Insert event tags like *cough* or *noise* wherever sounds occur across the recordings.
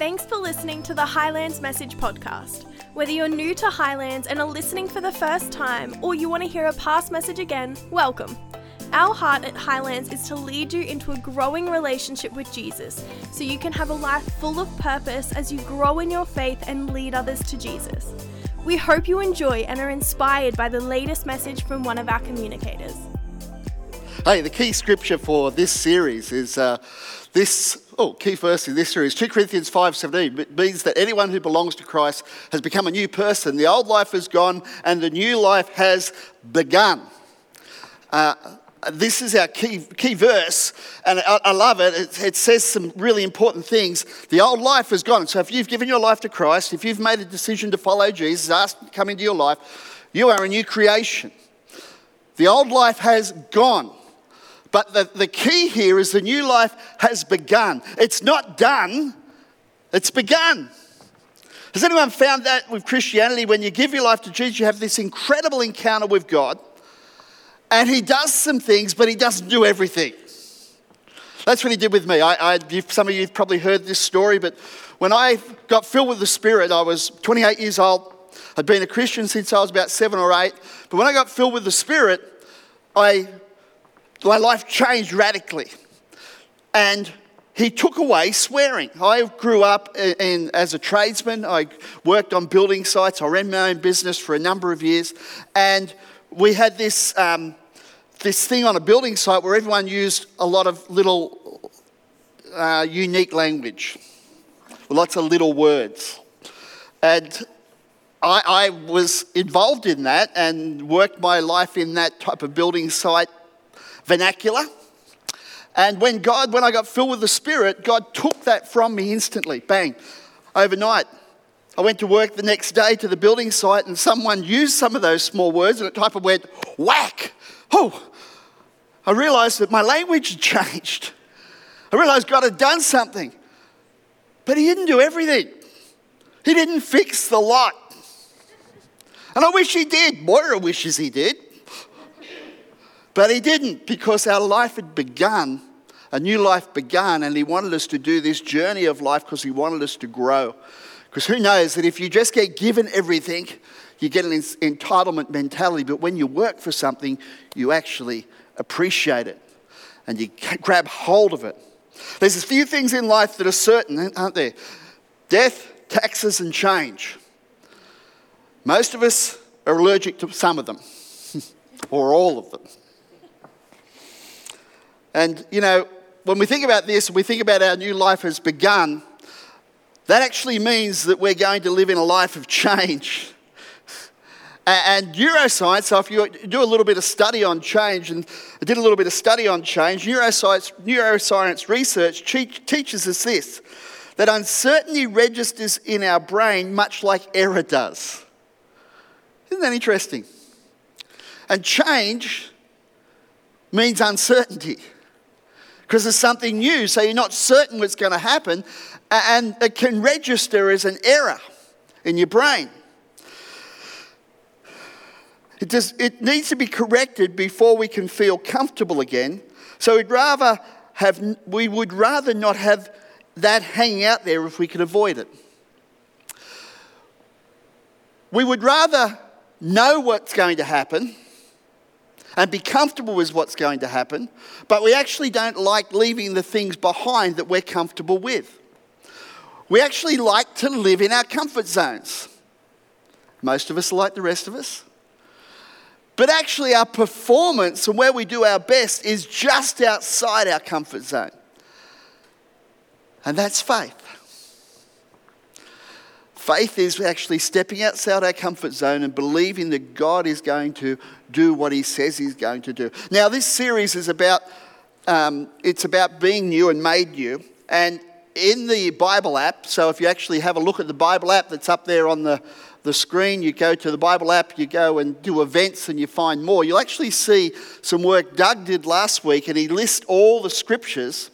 Thanks for listening to the Highlands Message Podcast. Whether you're new to Highlands and are listening for the first time, or you want to hear a past message again, welcome. Our heart at Highlands is to lead you into a growing relationship with Jesus so you can have a life full of purpose as you grow in your faith and lead others to Jesus. We hope you enjoy and are inspired by the latest message from one of our communicators. Hey, the key scripture for this series is uh, this. Oh, key verse in this series, 2 Corinthians 5:17. It means that anyone who belongs to Christ has become a new person. The old life is gone, and the new life has begun. Uh, this is our key, key verse, and I, I love it. it. it. says some really important things. The old life is gone. So if you've given your life to Christ, if you've made a decision to follow Jesus, asked to come into your life, you are a new creation. The old life has gone. But the, the key here is the new life has begun. It's not done, it's begun. Has anyone found that with Christianity? When you give your life to Jesus, you have this incredible encounter with God, and He does some things, but He doesn't do everything. That's what He did with me. I, I, some of you have probably heard this story, but when I got filled with the Spirit, I was 28 years old. I'd been a Christian since I was about seven or eight. But when I got filled with the Spirit, I my life changed radically. And he took away swearing. I grew up in, in, as a tradesman. I worked on building sites. I ran my own business for a number of years. And we had this, um, this thing on a building site where everyone used a lot of little uh, unique language, lots of little words. And I, I was involved in that and worked my life in that type of building site vernacular. And when God, when I got filled with the Spirit, God took that from me instantly, bang, overnight. I went to work the next day to the building site and someone used some of those small words and it type of went whack. Oh, I realized that my language had changed. I realized God had done something. But He didn't do everything, He didn't fix the lot. And I wish He did. Moira wishes He did. But he didn't because our life had begun, a new life begun, and he wanted us to do this journey of life because he wanted us to grow. Because who knows that if you just get given everything, you get an entitlement mentality, but when you work for something, you actually appreciate it and you grab hold of it. There's a few things in life that are certain, aren't there? Death, taxes, and change. Most of us are allergic to some of them, *laughs* or all of them. And, you know, when we think about this, we think about our new life has begun, that actually means that we're going to live in a life of change. And neuroscience, so if you do a little bit of study on change, and I did a little bit of study on change, neuroscience, neuroscience research teaches us this that uncertainty registers in our brain much like error does. Isn't that interesting? And change means uncertainty because it's something new, so you're not certain what's going to happen, and it can register as an error in your brain. It, just, it needs to be corrected before we can feel comfortable again. So we'd rather have, we would rather not have that hanging out there if we could avoid it. We would rather know what's going to happen and be comfortable with what's going to happen, but we actually don't like leaving the things behind that we're comfortable with. We actually like to live in our comfort zones. Most of us like the rest of us. But actually, our performance and where we do our best is just outside our comfort zone. And that's faith. Faith is actually stepping outside our comfort zone and believing that God is going to do what He says He's going to do. Now, this series is about um, it's about being new and made new. And in the Bible app, so if you actually have a look at the Bible app that's up there on the, the screen, you go to the Bible app, you go and do events, and you find more. You'll actually see some work Doug did last week, and he lists all the scriptures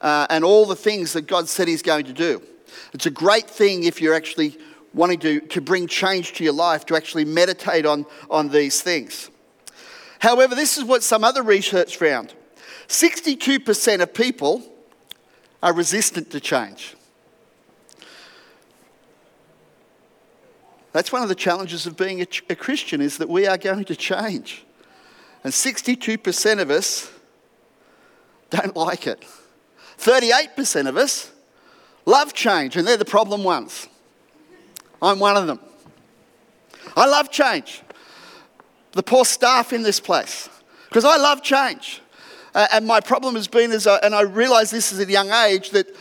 uh, and all the things that God said He's going to do. It's a great thing if you're actually wanting to, to bring change to your life, to actually meditate on, on these things. However, this is what some other research found 62% of people are resistant to change. That's one of the challenges of being a, a Christian is that we are going to change. And 62% of us don't like it. 38% of us love change, and they're the problem ones. I'm one of them. I love change. The poor staff in this place, because I love change. Uh, and my problem has been, as I, and I realised this at a young age, that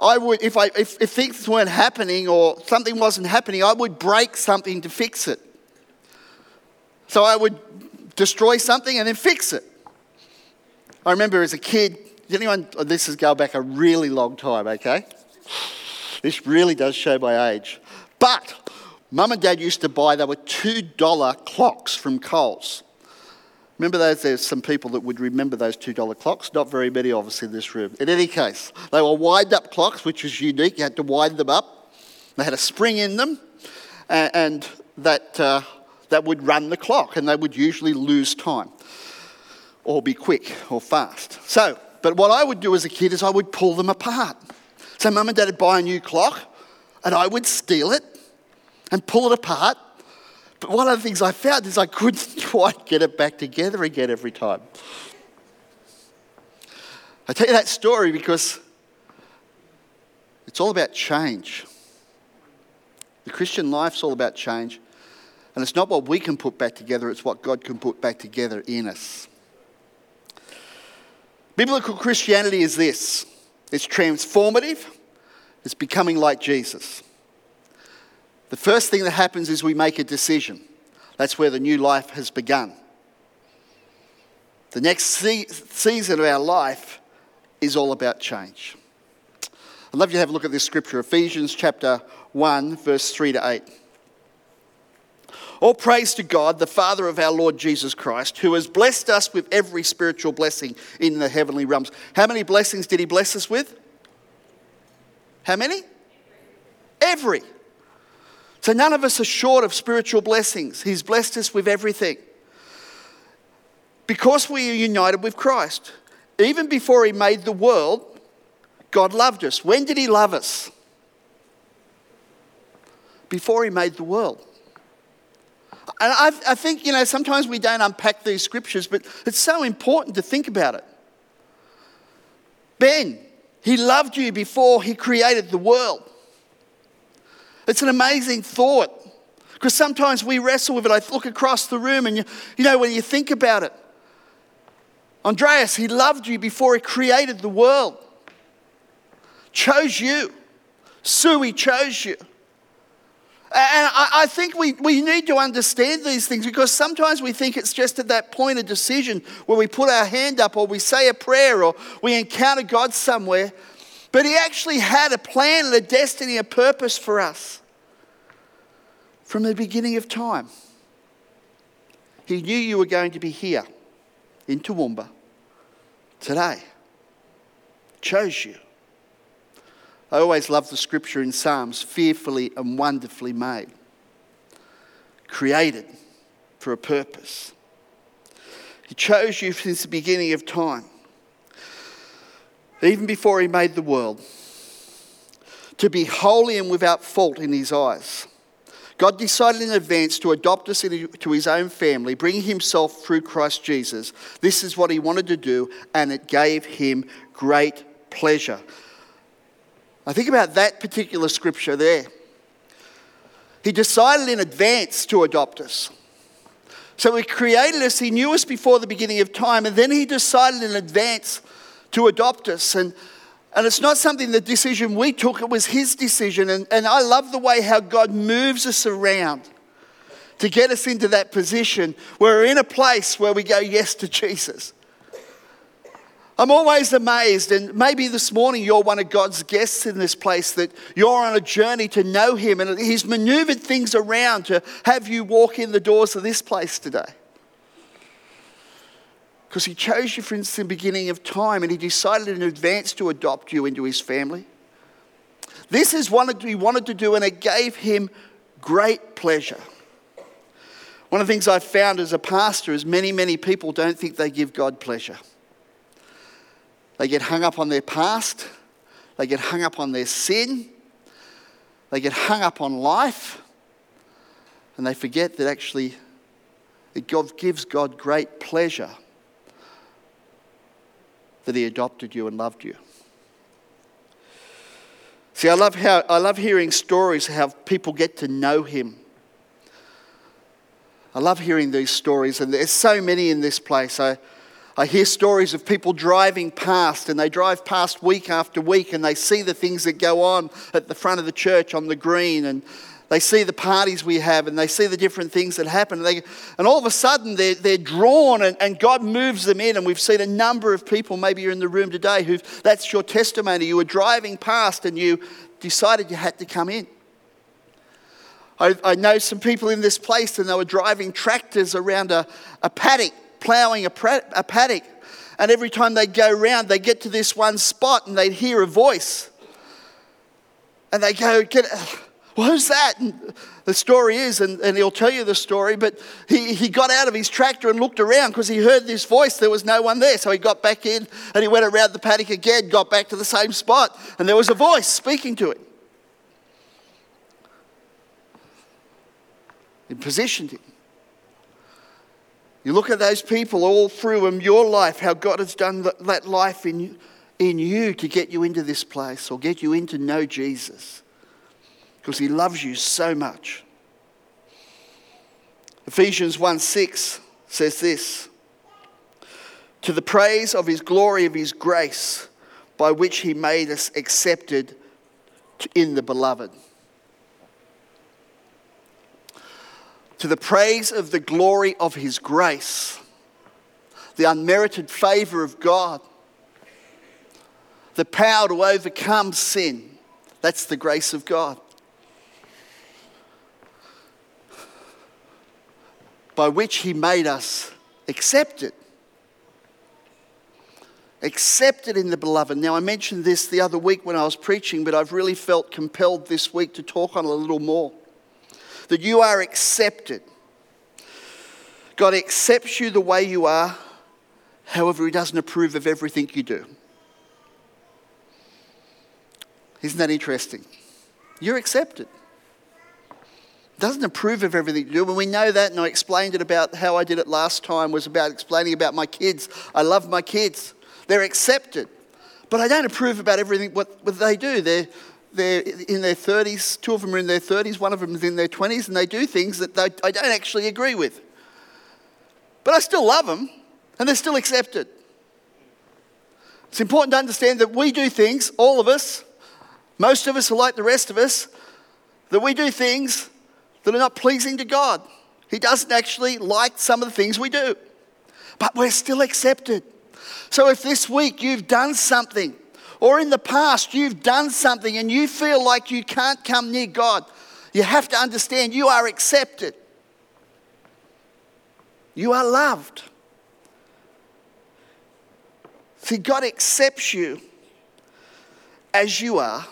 I would, if, I, if, if things weren't happening or something wasn't happening, I would break something to fix it. So I would destroy something and then fix it. I remember as a kid, anyone, this is going back a really long time, okay? This really does show my age. But mum and dad used to buy, they were $2 clocks from Coles. Remember those? There's some people that would remember those $2 clocks. Not very many of us in this room. In any case, they were wind up clocks, which was unique. You had to wind them up. They had a spring in them, and that, uh, that would run the clock, and they would usually lose time or be quick or fast. So, but what I would do as a kid is I would pull them apart. So, mum and dad would buy a new clock, and I would steal it and pull it apart but one of the things I found is I couldn't *laughs* quite get it back together again every time. I tell you that story because it's all about change. The Christian life's all about change. And it's not what we can put back together, it's what God can put back together in us. Biblical Christianity is this it's transformative, it's becoming like Jesus. The first thing that happens is we make a decision. That's where the new life has begun. The next se- season of our life is all about change. I'd love you to have a look at this scripture, Ephesians chapter 1, verse 3 to 8. All praise to God, the Father of our Lord Jesus Christ, who has blessed us with every spiritual blessing in the heavenly realms. How many blessings did He bless us with? How many? Every. So none of us are short of spiritual blessings. He's blessed us with everything. Because we are united with Christ. Even before He made the world, God loved us. When did He love us? Before He made the world. And I, I, think, you know, sometimes we don't unpack these scriptures, but it's so important to think about it. Ben, He loved you before He created the world. It's an amazing thought because sometimes we wrestle with it. I look across the room and you, you know, when you think about it, Andreas, he loved you before he created the world, chose you. Sue, he chose you. And I think we, we need to understand these things because sometimes we think it's just at that point of decision where we put our hand up or we say a prayer or we encounter God somewhere. But He actually had a plan and a destiny, a purpose for us from the beginning of time. He knew you were going to be here in Toowoomba today. Chose you. I always love the scripture in Psalms fearfully and wonderfully made, created for a purpose. He chose you since the beginning of time even before he made the world, to be holy and without fault in his eyes. God decided in advance to adopt us into his own family, bringing himself through Christ Jesus. This is what he wanted to do, and it gave him great pleasure. I think about that particular scripture there. He decided in advance to adopt us. So he created us, he knew us before the beginning of time, and then he decided in advance to adopt us. And, and it's not something the decision we took, it was his decision. And, and I love the way how God moves us around to get us into that position where we're in a place where we go yes to Jesus. I'm always amazed, and maybe this morning you're one of God's guests in this place, that you're on a journey to know Him, and He's maneuvered things around to have you walk in the doors of this place today. Because he chose you since the beginning of time and he decided in advance to adopt you into his family. This is what he wanted to do and it gave him great pleasure. One of the things I've found as a pastor is many, many people don't think they give God pleasure. They get hung up on their past, they get hung up on their sin, they get hung up on life, And they forget that actually it gives God great pleasure that He adopted you and loved you. See, I love, how, I love hearing stories how people get to know Him. I love hearing these stories, and there's so many in this place. I, I hear stories of people driving past, and they drive past week after week, and they see the things that go on at the front of the church on the green, and they see the parties we have, and they see the different things that happen. And, they, and all of a sudden, they're, they're drawn, and, and God moves them in. And we've seen a number of people, maybe you're in the room today, who that's your testimony. You were driving past, and you decided you had to come in. I, I know some people in this place, and they were driving tractors around a, a paddock ploughing a, paddock. And every time they go round, they get to this one spot and they'd hear a voice. And they go, Get, Who's that? And the story is, and, and he'll tell you the story, but he, he got out of his tractor and looked around because he heard this voice. There was no one there. So he got back in and he went around the paddock again, got back to the same spot, and there was a voice speaking to him. He positioned him. You look at those people all through in your life, how God has done that life in, in you to get you into this place or get you in to know Jesus because He loves you so much. Ephesians 1 6 says this To the praise of His glory, of His grace, by which He made us accepted in the beloved. To the praise of the glory of His grace, the unmerited favor of God, the power to overcome sin. That's the grace of God. By which He made us accepted. Accepted in the beloved. Now, I mentioned this the other week when I was preaching, but I've really felt compelled this week to talk on it a little more that you are accepted. God accepts you the way you are, however, He doesn't approve of everything you do. Isn't that interesting? You're accepted. Doesn't approve of everything you do. And we know that, and I explained it about how I did it last time, was about explaining about my kids. I love my kids. They're accepted. But I don't approve about everything what, what they do. They're, they're in their 30s, two of them are in their 30s, one of them is in their 20s, and they do things that they, I don't actually agree with. But I still love them, and they're still accepted. It's important to understand that we do things, all of us, most of us are like the rest of us, that we do things that are not pleasing to God. He doesn't actually like some of the things we do, but we're still accepted. So if this week you've done something or in the past you've done something and you feel like you can't come near God, you have to understand you are accepted. You are loved. See, God accepts you as you are,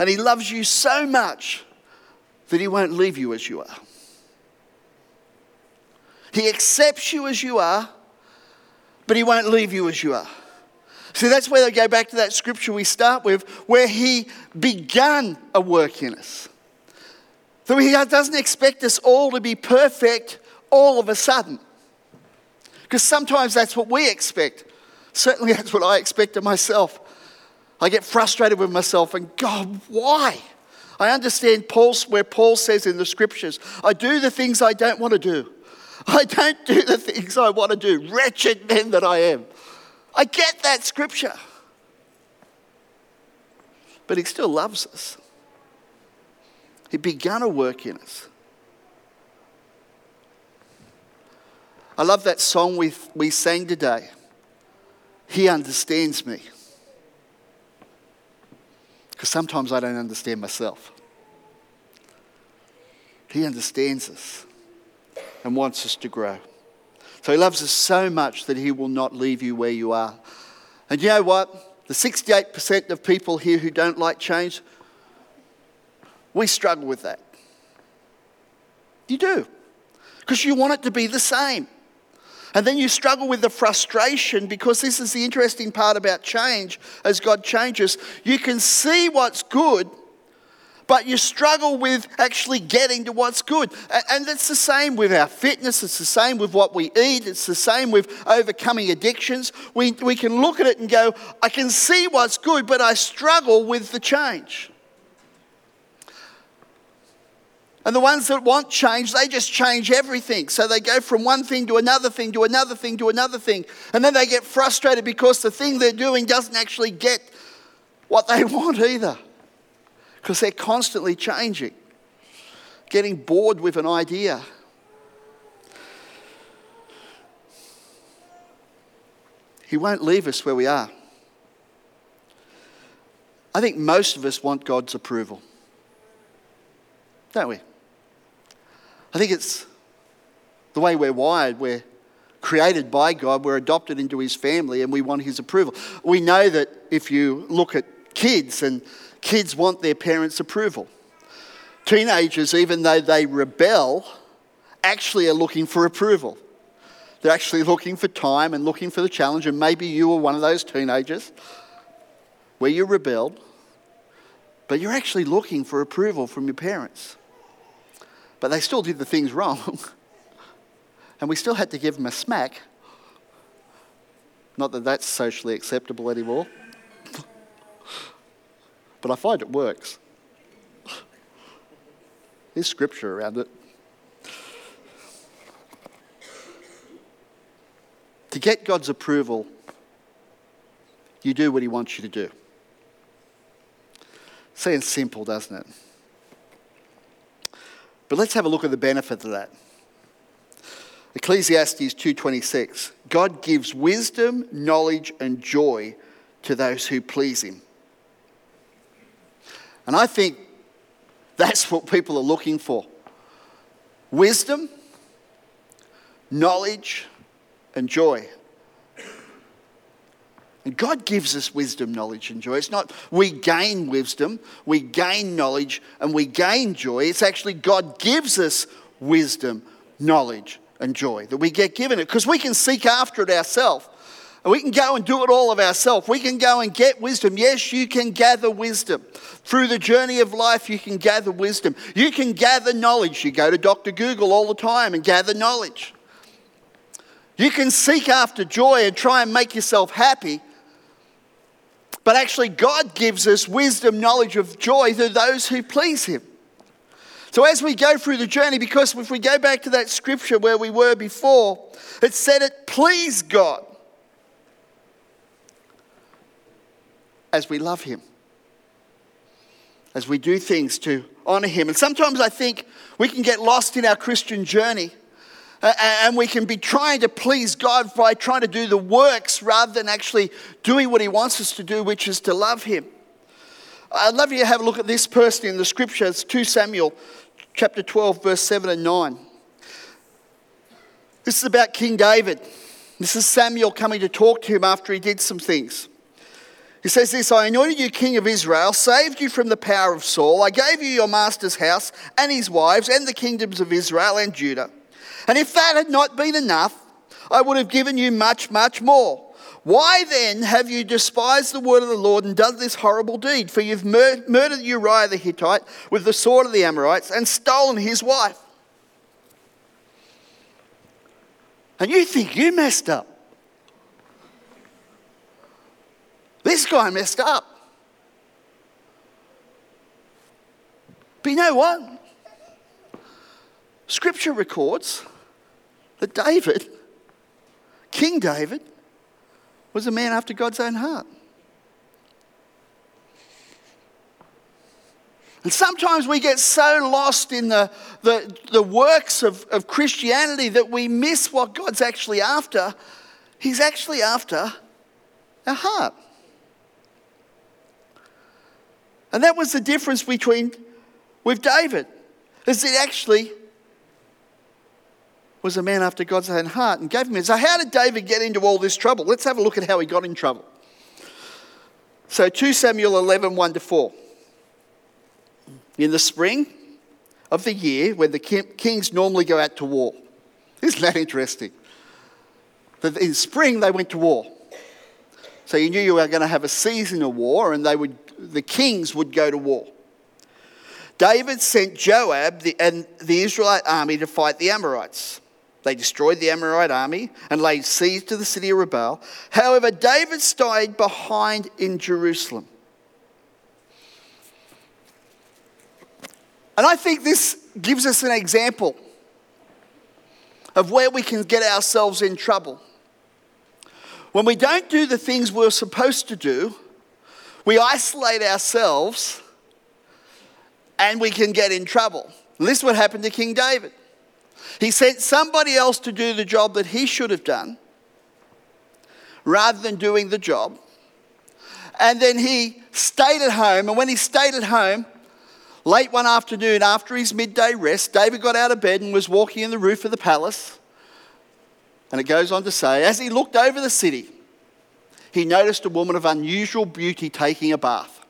and He loves you so much that He won't leave you as you are. He accepts you as you are, but He won't leave you as you are. See, that's where they go back to that scripture we start with, where he began a work in us. So he doesn't expect us all to be perfect all of a sudden. Because sometimes that's what we expect. Certainly, *laughs* that's what I expect of myself. I get frustrated with myself and God, why? I understand Paul's, where Paul says in the scriptures, I do the things I don't want to do. I don't do the things I want to do. Wretched man that I am. I get that scripture. But he still loves us. He began a work in us. I love that song we, we sang today. He understands me. Because sometimes I don't understand myself. He understands us and wants us to grow. So he loves us so much that he will not leave you where you are. And you know what? The 68% of people here who don't like change, we struggle with that. You do. Because you want it to be the same. And then you struggle with the frustration because this is the interesting part about change as God changes. You can see what's good, but you struggle with actually getting to what's good. And it's the same with our fitness, it's the same with what we eat, it's the same with overcoming addictions. We, we can look at it and go, I can see what's good, but I struggle with the change. And the ones that want change, they just change everything. So they go from one thing to another thing to another thing to another thing. And then they get frustrated because the thing they're doing doesn't actually get what they *laughs* want either. Because they're constantly changing, getting bored with an idea. He won't leave us where we are. I think most of us want God's approval, don't we? I think it's the way we're wired. We're created by God, we're adopted into His family, and we want His approval. We know that if you look at kids, and kids want their parents' approval. Teenagers, even though they rebel, actually are looking for approval. They're actually looking for time and looking for the challenge, and maybe you were one of those teenagers where you rebelled, but you're actually looking for approval from your parents but they still did the things wrong. *laughs* and we still had to give them a smack. Not that that's socially acceptable anymore. But I find it works. There's scripture around it. To get God's approval, you do what He wants you to do. Sounds simple, doesn't it? But let's have a look at the benefit of that. Ecclesiastes 2:26 God gives wisdom, knowledge and joy to those who please him. And I think that's what people are looking for. Wisdom, knowledge and joy. And God gives us wisdom, knowledge, and joy. It's not we gain wisdom, we gain knowledge, and we gain joy. It's actually God gives us wisdom, knowledge, and joy that we get given it because we can seek after it ourselves. We can go and do it all of ourselves. We can go and get wisdom. Yes, you can gather wisdom. Through the journey of life, you can gather wisdom. You can gather knowledge. You go to Dr. Google all the time and gather knowledge. You can seek after joy and try and make yourself happy but actually, God gives us wisdom, knowledge of joy to those who please Him. So, as we go through the journey, because if we go back to that scripture where we were before, it said it pleased God as we love Him, as we do things to honor Him. And sometimes I think we can get lost in our Christian journey uh, and we can be trying to please God by trying to do the works rather than actually doing what He wants us to do, which is to love Him. I'd love you to have a look at this person in the scripture. It's 2 Samuel chapter 12, verse 7 and 9. This is about King David. This is Samuel coming to talk to him after he did some things. He says this I anointed you king of Israel, saved you from the power of Saul. I gave you your master's house and his wives and the kingdoms of Israel and Judah. And if that had not been enough, I would have given you much, much more. Why then have you despised the word of the Lord and done this horrible deed? For you've mur- murdered Uriah the Hittite with the sword of the Amorites and stolen his wife. And you think you messed up. This guy messed up. But you know what? Scripture records that David, King David, was a man after God's own heart. And sometimes we get so lost in the, the, the works of, of Christianity that we miss what God's actually after. He's actually after our heart. And that was the difference between with David, is it actually was a man after God's own heart and gave him. So, how did David get into all this trouble? Let's have a look at how he got in trouble. So, 2 Samuel 11 1 to 4. In the spring of the year, when the kings normally go out to war, isn't that interesting? That in spring they went to war. So you knew you were going to have a season of war, and they would, the kings would go to war. David sent Joab and the Israelite army to fight the Amorites. They destroyed the Amorite army and laid siege to the city of Rabbah. However, David stayed behind in Jerusalem. And I think this gives us an example of where we can get ourselves in trouble. When we don't do the things we're supposed to do, we isolate ourselves and we can get in trouble. This is what happened to King David. He sent somebody else to do the job that he should have done rather than doing the job. And then he stayed at home. And when he stayed at home, late one afternoon after his midday rest, David got out of bed and was walking in the roof of the palace. And it goes on to say, as he looked over the city, he noticed a woman of unusual beauty taking a bath.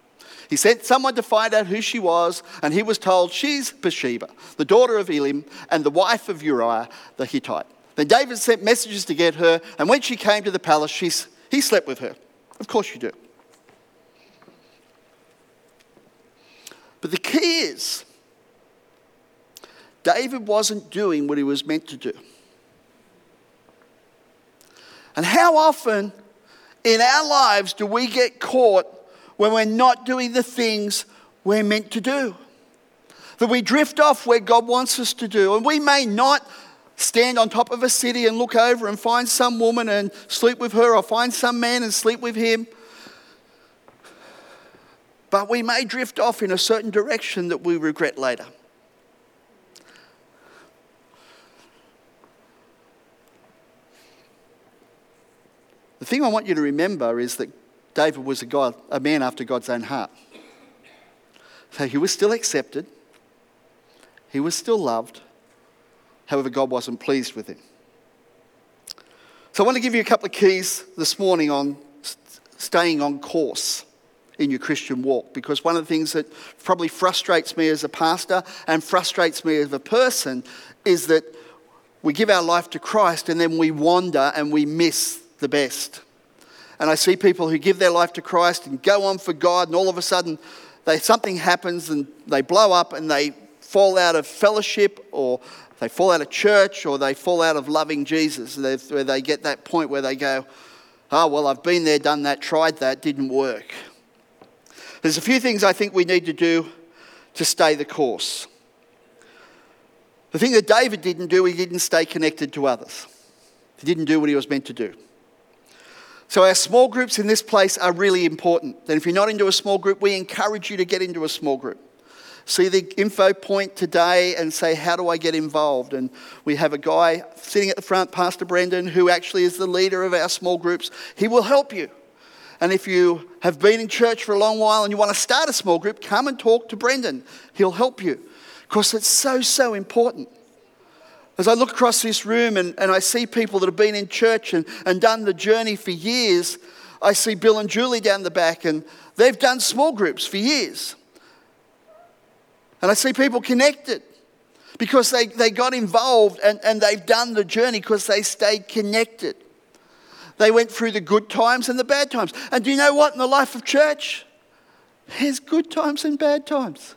He sent someone to find out who she was, and he was told she's Bathsheba, the daughter of Eliam, and the wife of Uriah the Hittite. Then David sent messages to get her, and when she came to the palace, she, he slept with her. Of course you do. But the key is, David wasn't doing what he was meant to do. And how often in our lives do we get caught when we're not doing the things we're meant to do? That we drift off where God wants us to do. And we may not stand on top of a city and look over and find some woman and sleep with her or find some man and sleep with him. But we may drift off in a certain direction that we regret later. The thing I want you to remember is that David was a, God, a man after God's own heart. So he was still accepted, he was still loved. However, God wasn't pleased with him. So I want to give you a couple of keys this morning on staying on course in your Christian walk because one of the things that probably frustrates me as a pastor and frustrates me as a person is that we give our life to Christ and then we wander and we miss the best. And I see people who give their life to Christ and go on for God, and all of a sudden, they, something happens and they blow up and they fall out of fellowship or they fall out of church or they fall out of loving Jesus, where they get that point where they go, Oh, well, I've been there, done that, tried that, didn't work. There's a few things I think we need to do to stay the course. The thing that David didn't do, he didn't stay connected to others. He didn't do what he was meant to do. So, our small groups in this place are really important. And if you're not into a small group, we encourage you to get into a small group. See the info point today and say, How do I get involved? And we have a guy sitting at the front, Pastor Brendan, who actually is the leader of our small groups. He will help you. And if you have been in church for a long while and you want to start a small group, come and talk to Brendan. He'll help you because it's so, so important. As I look across this room and, and I see people that have been in church and, and done the journey for years, I see Bill and Julie down the back, and they've done small groups for years. And I see people connected because they, they got involved and, and they've done the journey because they stayed connected. They went through the good times and the bad times. And do you know what? In the life of church, there's good times and bad times.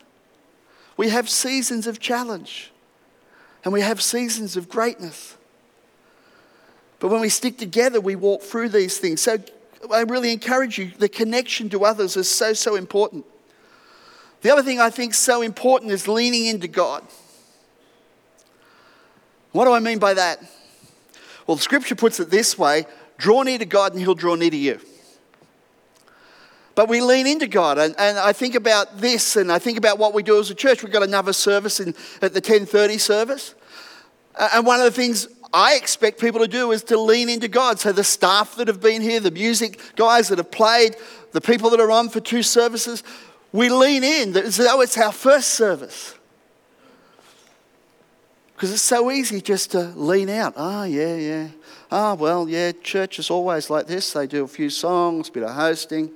We have seasons of challenge and we have seasons of greatness. But when we stick together, we walk through these things. So I really encourage you, the connection to others is so, so important. The other thing I think is so important is leaning into God. What do I mean by that? Well, the scripture puts it this way draw near to God and he'll draw near to you. But we lean into God. And, and I think about this and I think about what we do as a church. We've got another service in, at the 1030 service. And one of the things I expect people to do is to lean into God. So the staff that have been here, the music guys that have played, the people that are on for two services, we lean in as though it's our first service. Because it's so easy just to lean out. Ah, oh, yeah, yeah. Ah, oh, well, yeah, church is always like this. They do a few songs, a bit of hosting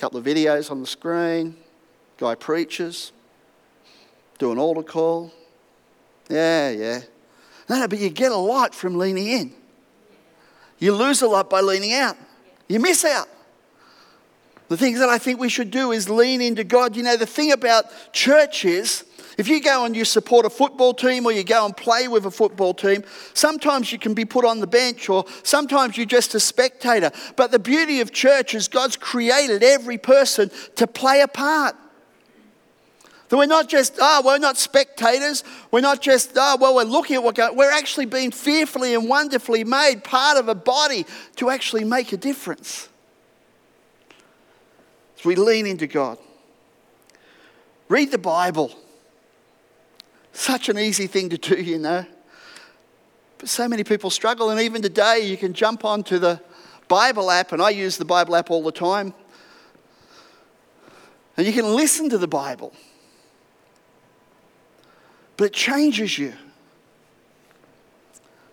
couple of videos on the screen, guy preaches, do an altar call. Yeah, yeah. No, no, but you get a lot from leaning in. You lose a lot by leaning out. You miss out. The things that I think we should do is lean into God. You know, the thing about church is, if you go and you support a football team or you go and play with a football team, sometimes you can be put on the bench or sometimes you're just a spectator. But the beauty of church is God's created every person to play a part. That we're not just, oh, we're not spectators. We're not just, oh, well, we're looking at what goes. We're actually being fearfully and wonderfully made part of a body to actually make a difference. As we lean into God. Read the Bible. Such an easy thing to do, you know. But so many people struggle, and even today you can jump onto the Bible app, and I use the Bible app all the time. And you can listen to the Bible but it changes you.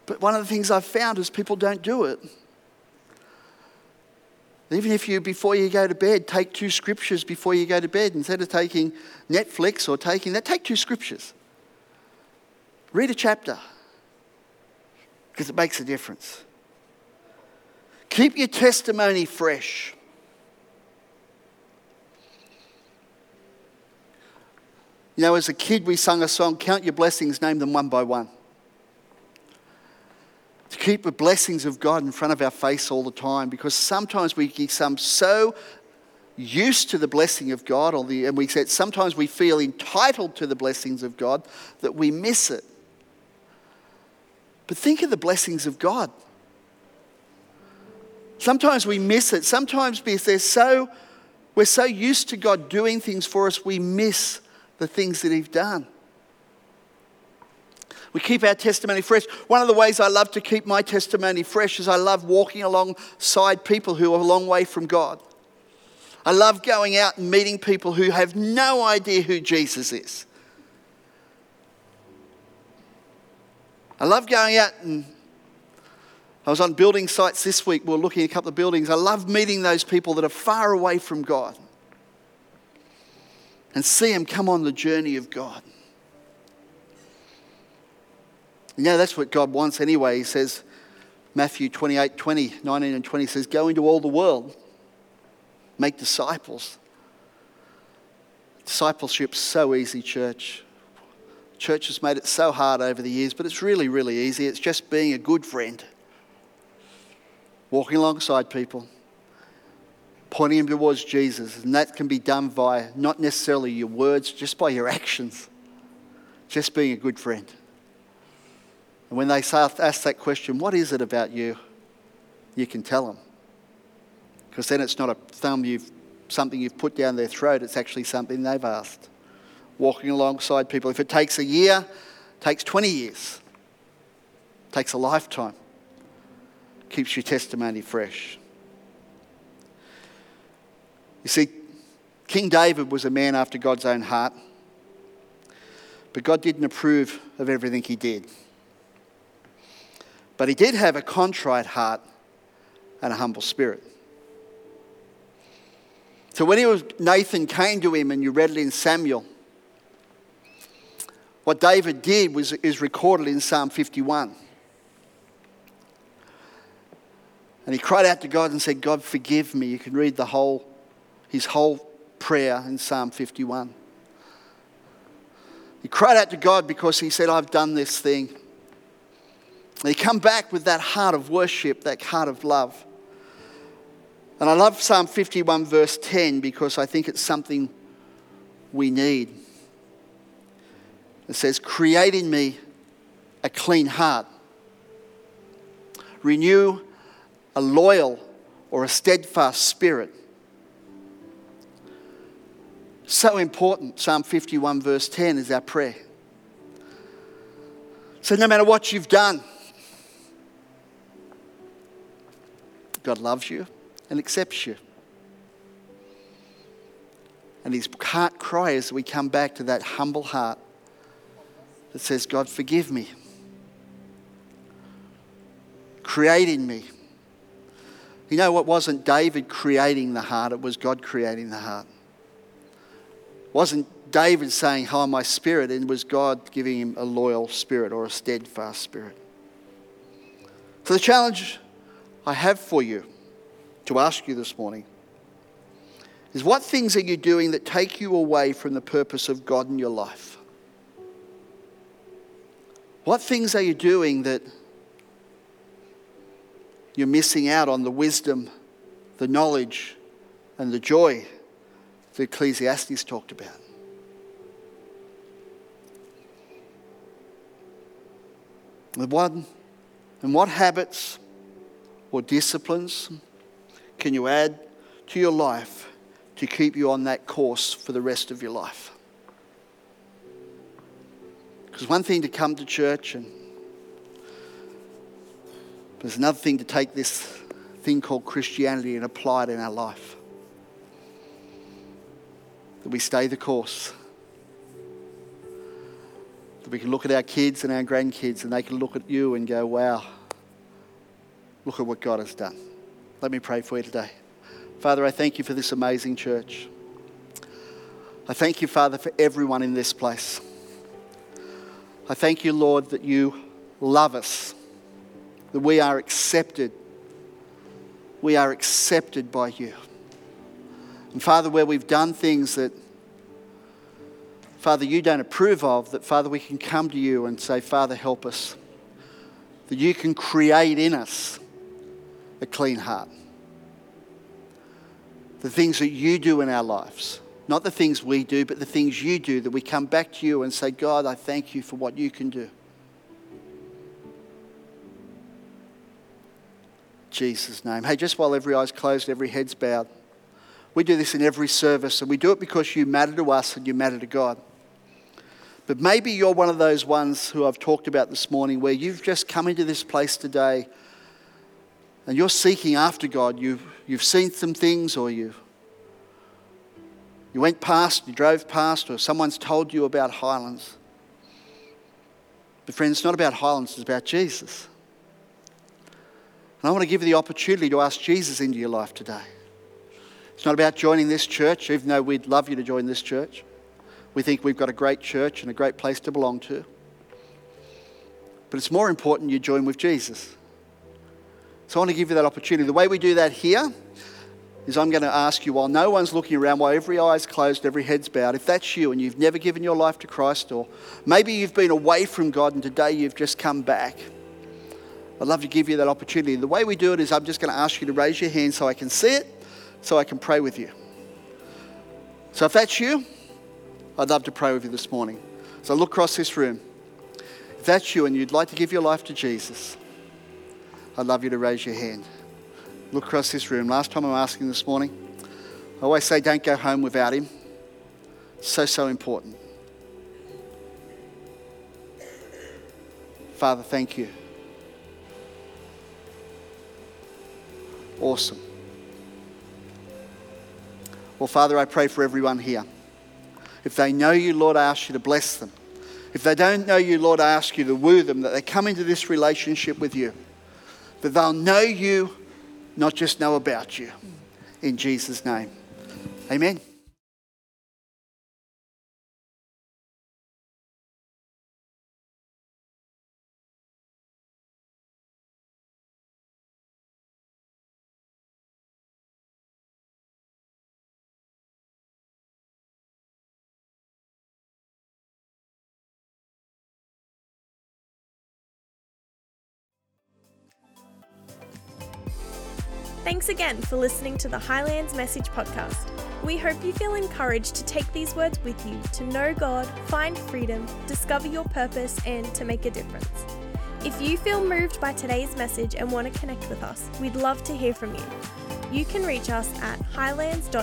But one of the things I've found is people don't do it. Even if you, before you go to bed, take two scriptures before you go to bed, instead of taking Netflix or taking that, take two scriptures. Read a chapter because it makes a difference. Keep your testimony fresh. You know, as a kid, we sung a song, Count Your Blessings, name them one by one. To keep the blessings of God in front of our face all the time because sometimes we become so used to the blessing of God, or the, and we said sometimes we feel entitled to the blessings of God that we miss it. But think of the blessings of God. Sometimes we miss it. Sometimes because they're so, we're so used to God doing things for us, we miss the things that He's done. We keep our testimony fresh. One of the ways I love to keep my testimony fresh is I love walking alongside people who are a long way from God. I love going out and meeting people who have no idea who Jesus is. I love going out and I was on building sites this week. We are looking at a couple of buildings. I love meeting those people that are far away from God and see them come on the journey of God. Know, that's what God wants anyway. He says, Matthew 28 20, 19 and 20 says, Go into all the world, make disciples. Discipleship's so easy, church. Church has made it so hard over the years, but it's really, really easy. It's just being a good friend, walking alongside people, pointing him towards Jesus. And that can be done by not necessarily your words, just by your actions, just being a good friend. And when they ask that question, what is it about you? You can tell them. Because then it's not a thumb you've, something you've put down their throat, it's actually something they've asked. Walking alongside people. If it takes a year, takes 20 years, takes a lifetime, keeps your testimony fresh. You see, King David was a man after God's own heart, but God didn't approve of everything he did. But he did have a contrite heart and a humble spirit. So when he was, Nathan came to him, and you read it in Samuel, what David did was, is recorded in Psalm 51. And he cried out to God and said, God, forgive me. You can read the whole his whole prayer in Psalm 51. He cried out to God because he said, I've done this thing. And he come back with that heart of worship, that heart of love. And I love Psalm 51, verse 10, because I think it's something we need. It says, Create in me a clean heart, renew a loyal or a steadfast spirit. So important. Psalm 51, verse 10 is our prayer. So, no matter what you've done, God loves you and accepts you. And his heart cry as we come back to that humble heart that says, God, forgive me. Creating me. You know what wasn't David creating the heart, it was God creating the heart wasn't David saying, Hi, my spirit, it was God giving him a loyal spirit or a steadfast spirit. So, the challenge I have for you to ask you this morning is what things are you doing that take you away from the purpose of God in your life? What things are you doing that you're missing out on the wisdom, the knowledge, and the joy that Ecclesiastes talked about? And what, and what habits or disciplines can you add to your life to keep you on that course for the rest of your life? Because one thing to come to church, and there's another thing to take this thing called Christianity and apply it in our life. That we stay the course that we can look at our kids and our grandkids and they can look at you and go, wow, look at what God has done. Let me pray for you today. Father, I thank you for this amazing church. I thank you, Father, for everyone in this place. I thank you, Lord, that you love us, that we are accepted. We are accepted by you. And Father, where we've done things that Father, you don't approve of, that, Father, we can come to you and say, Father, help us. That you can create in us a clean heart. The things that you do in our lives, not the things we do, but the things you do, that we come back to you and say, God, I thank you for what you can do. Jesus' name. Hey, just while every eye's closed, every head's bowed, we do this in every service, and we do it because you matter to us and you matter to God. But maybe you're one of those ones who I've talked about this morning where you've just come into this place today and you're seeking after God. You've, you've seen some things or you, you went past, you drove past, or someone's told you about Highlands. But, friends, it's not about Highlands, it's about Jesus. And I want to give you the opportunity to ask Jesus into your life today. It's not about joining this church, even though we'd love you to join this church. We think we've got a great church and a great place to belong to. But it's more important you join with Jesus. So I want to give you that opportunity. The way we do that here is I'm going to ask you while no one's looking around, while every eye's closed, every head's bowed, if that's you and you've never given your life to Christ, or maybe you've been away from God and today you've just come back, I'd love to give you that opportunity. The way we do it is I'm just going to ask you to raise your hand so I can see it, so I can pray with you. So if that's you, I'd love to pray with you this morning. So look across this room. If that's you and you'd like to give your life to Jesus, I'd love you to raise your hand. Look across this room. Last time I'm asking this morning, I always say don't go home without him. So, so important. Father, thank you. Awesome. Well, Father, I pray for everyone here. If they know you, Lord, I ask you to bless them. If they don't know you, Lord, I ask you to woo them, that they come into this relationship with you, that they'll know you, not just know about you. In Jesus' name. Amen. Thanks again for listening to the Highlands Message Podcast. We hope you feel encouraged to take these words with you to know God, find freedom, discover your purpose, and to make a difference. If you feel moved by today's message and want to connect with us, we'd love to hear from you. You can reach us at highlands.au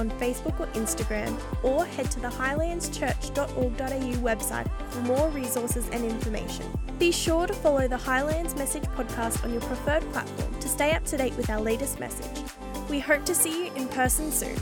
on Facebook or Instagram, or head to the highlandschurch.org.au website for more resources and information. Be sure to follow the Highlands Message podcast on your preferred platform to stay up to date with our latest message. We hope to see you in person soon.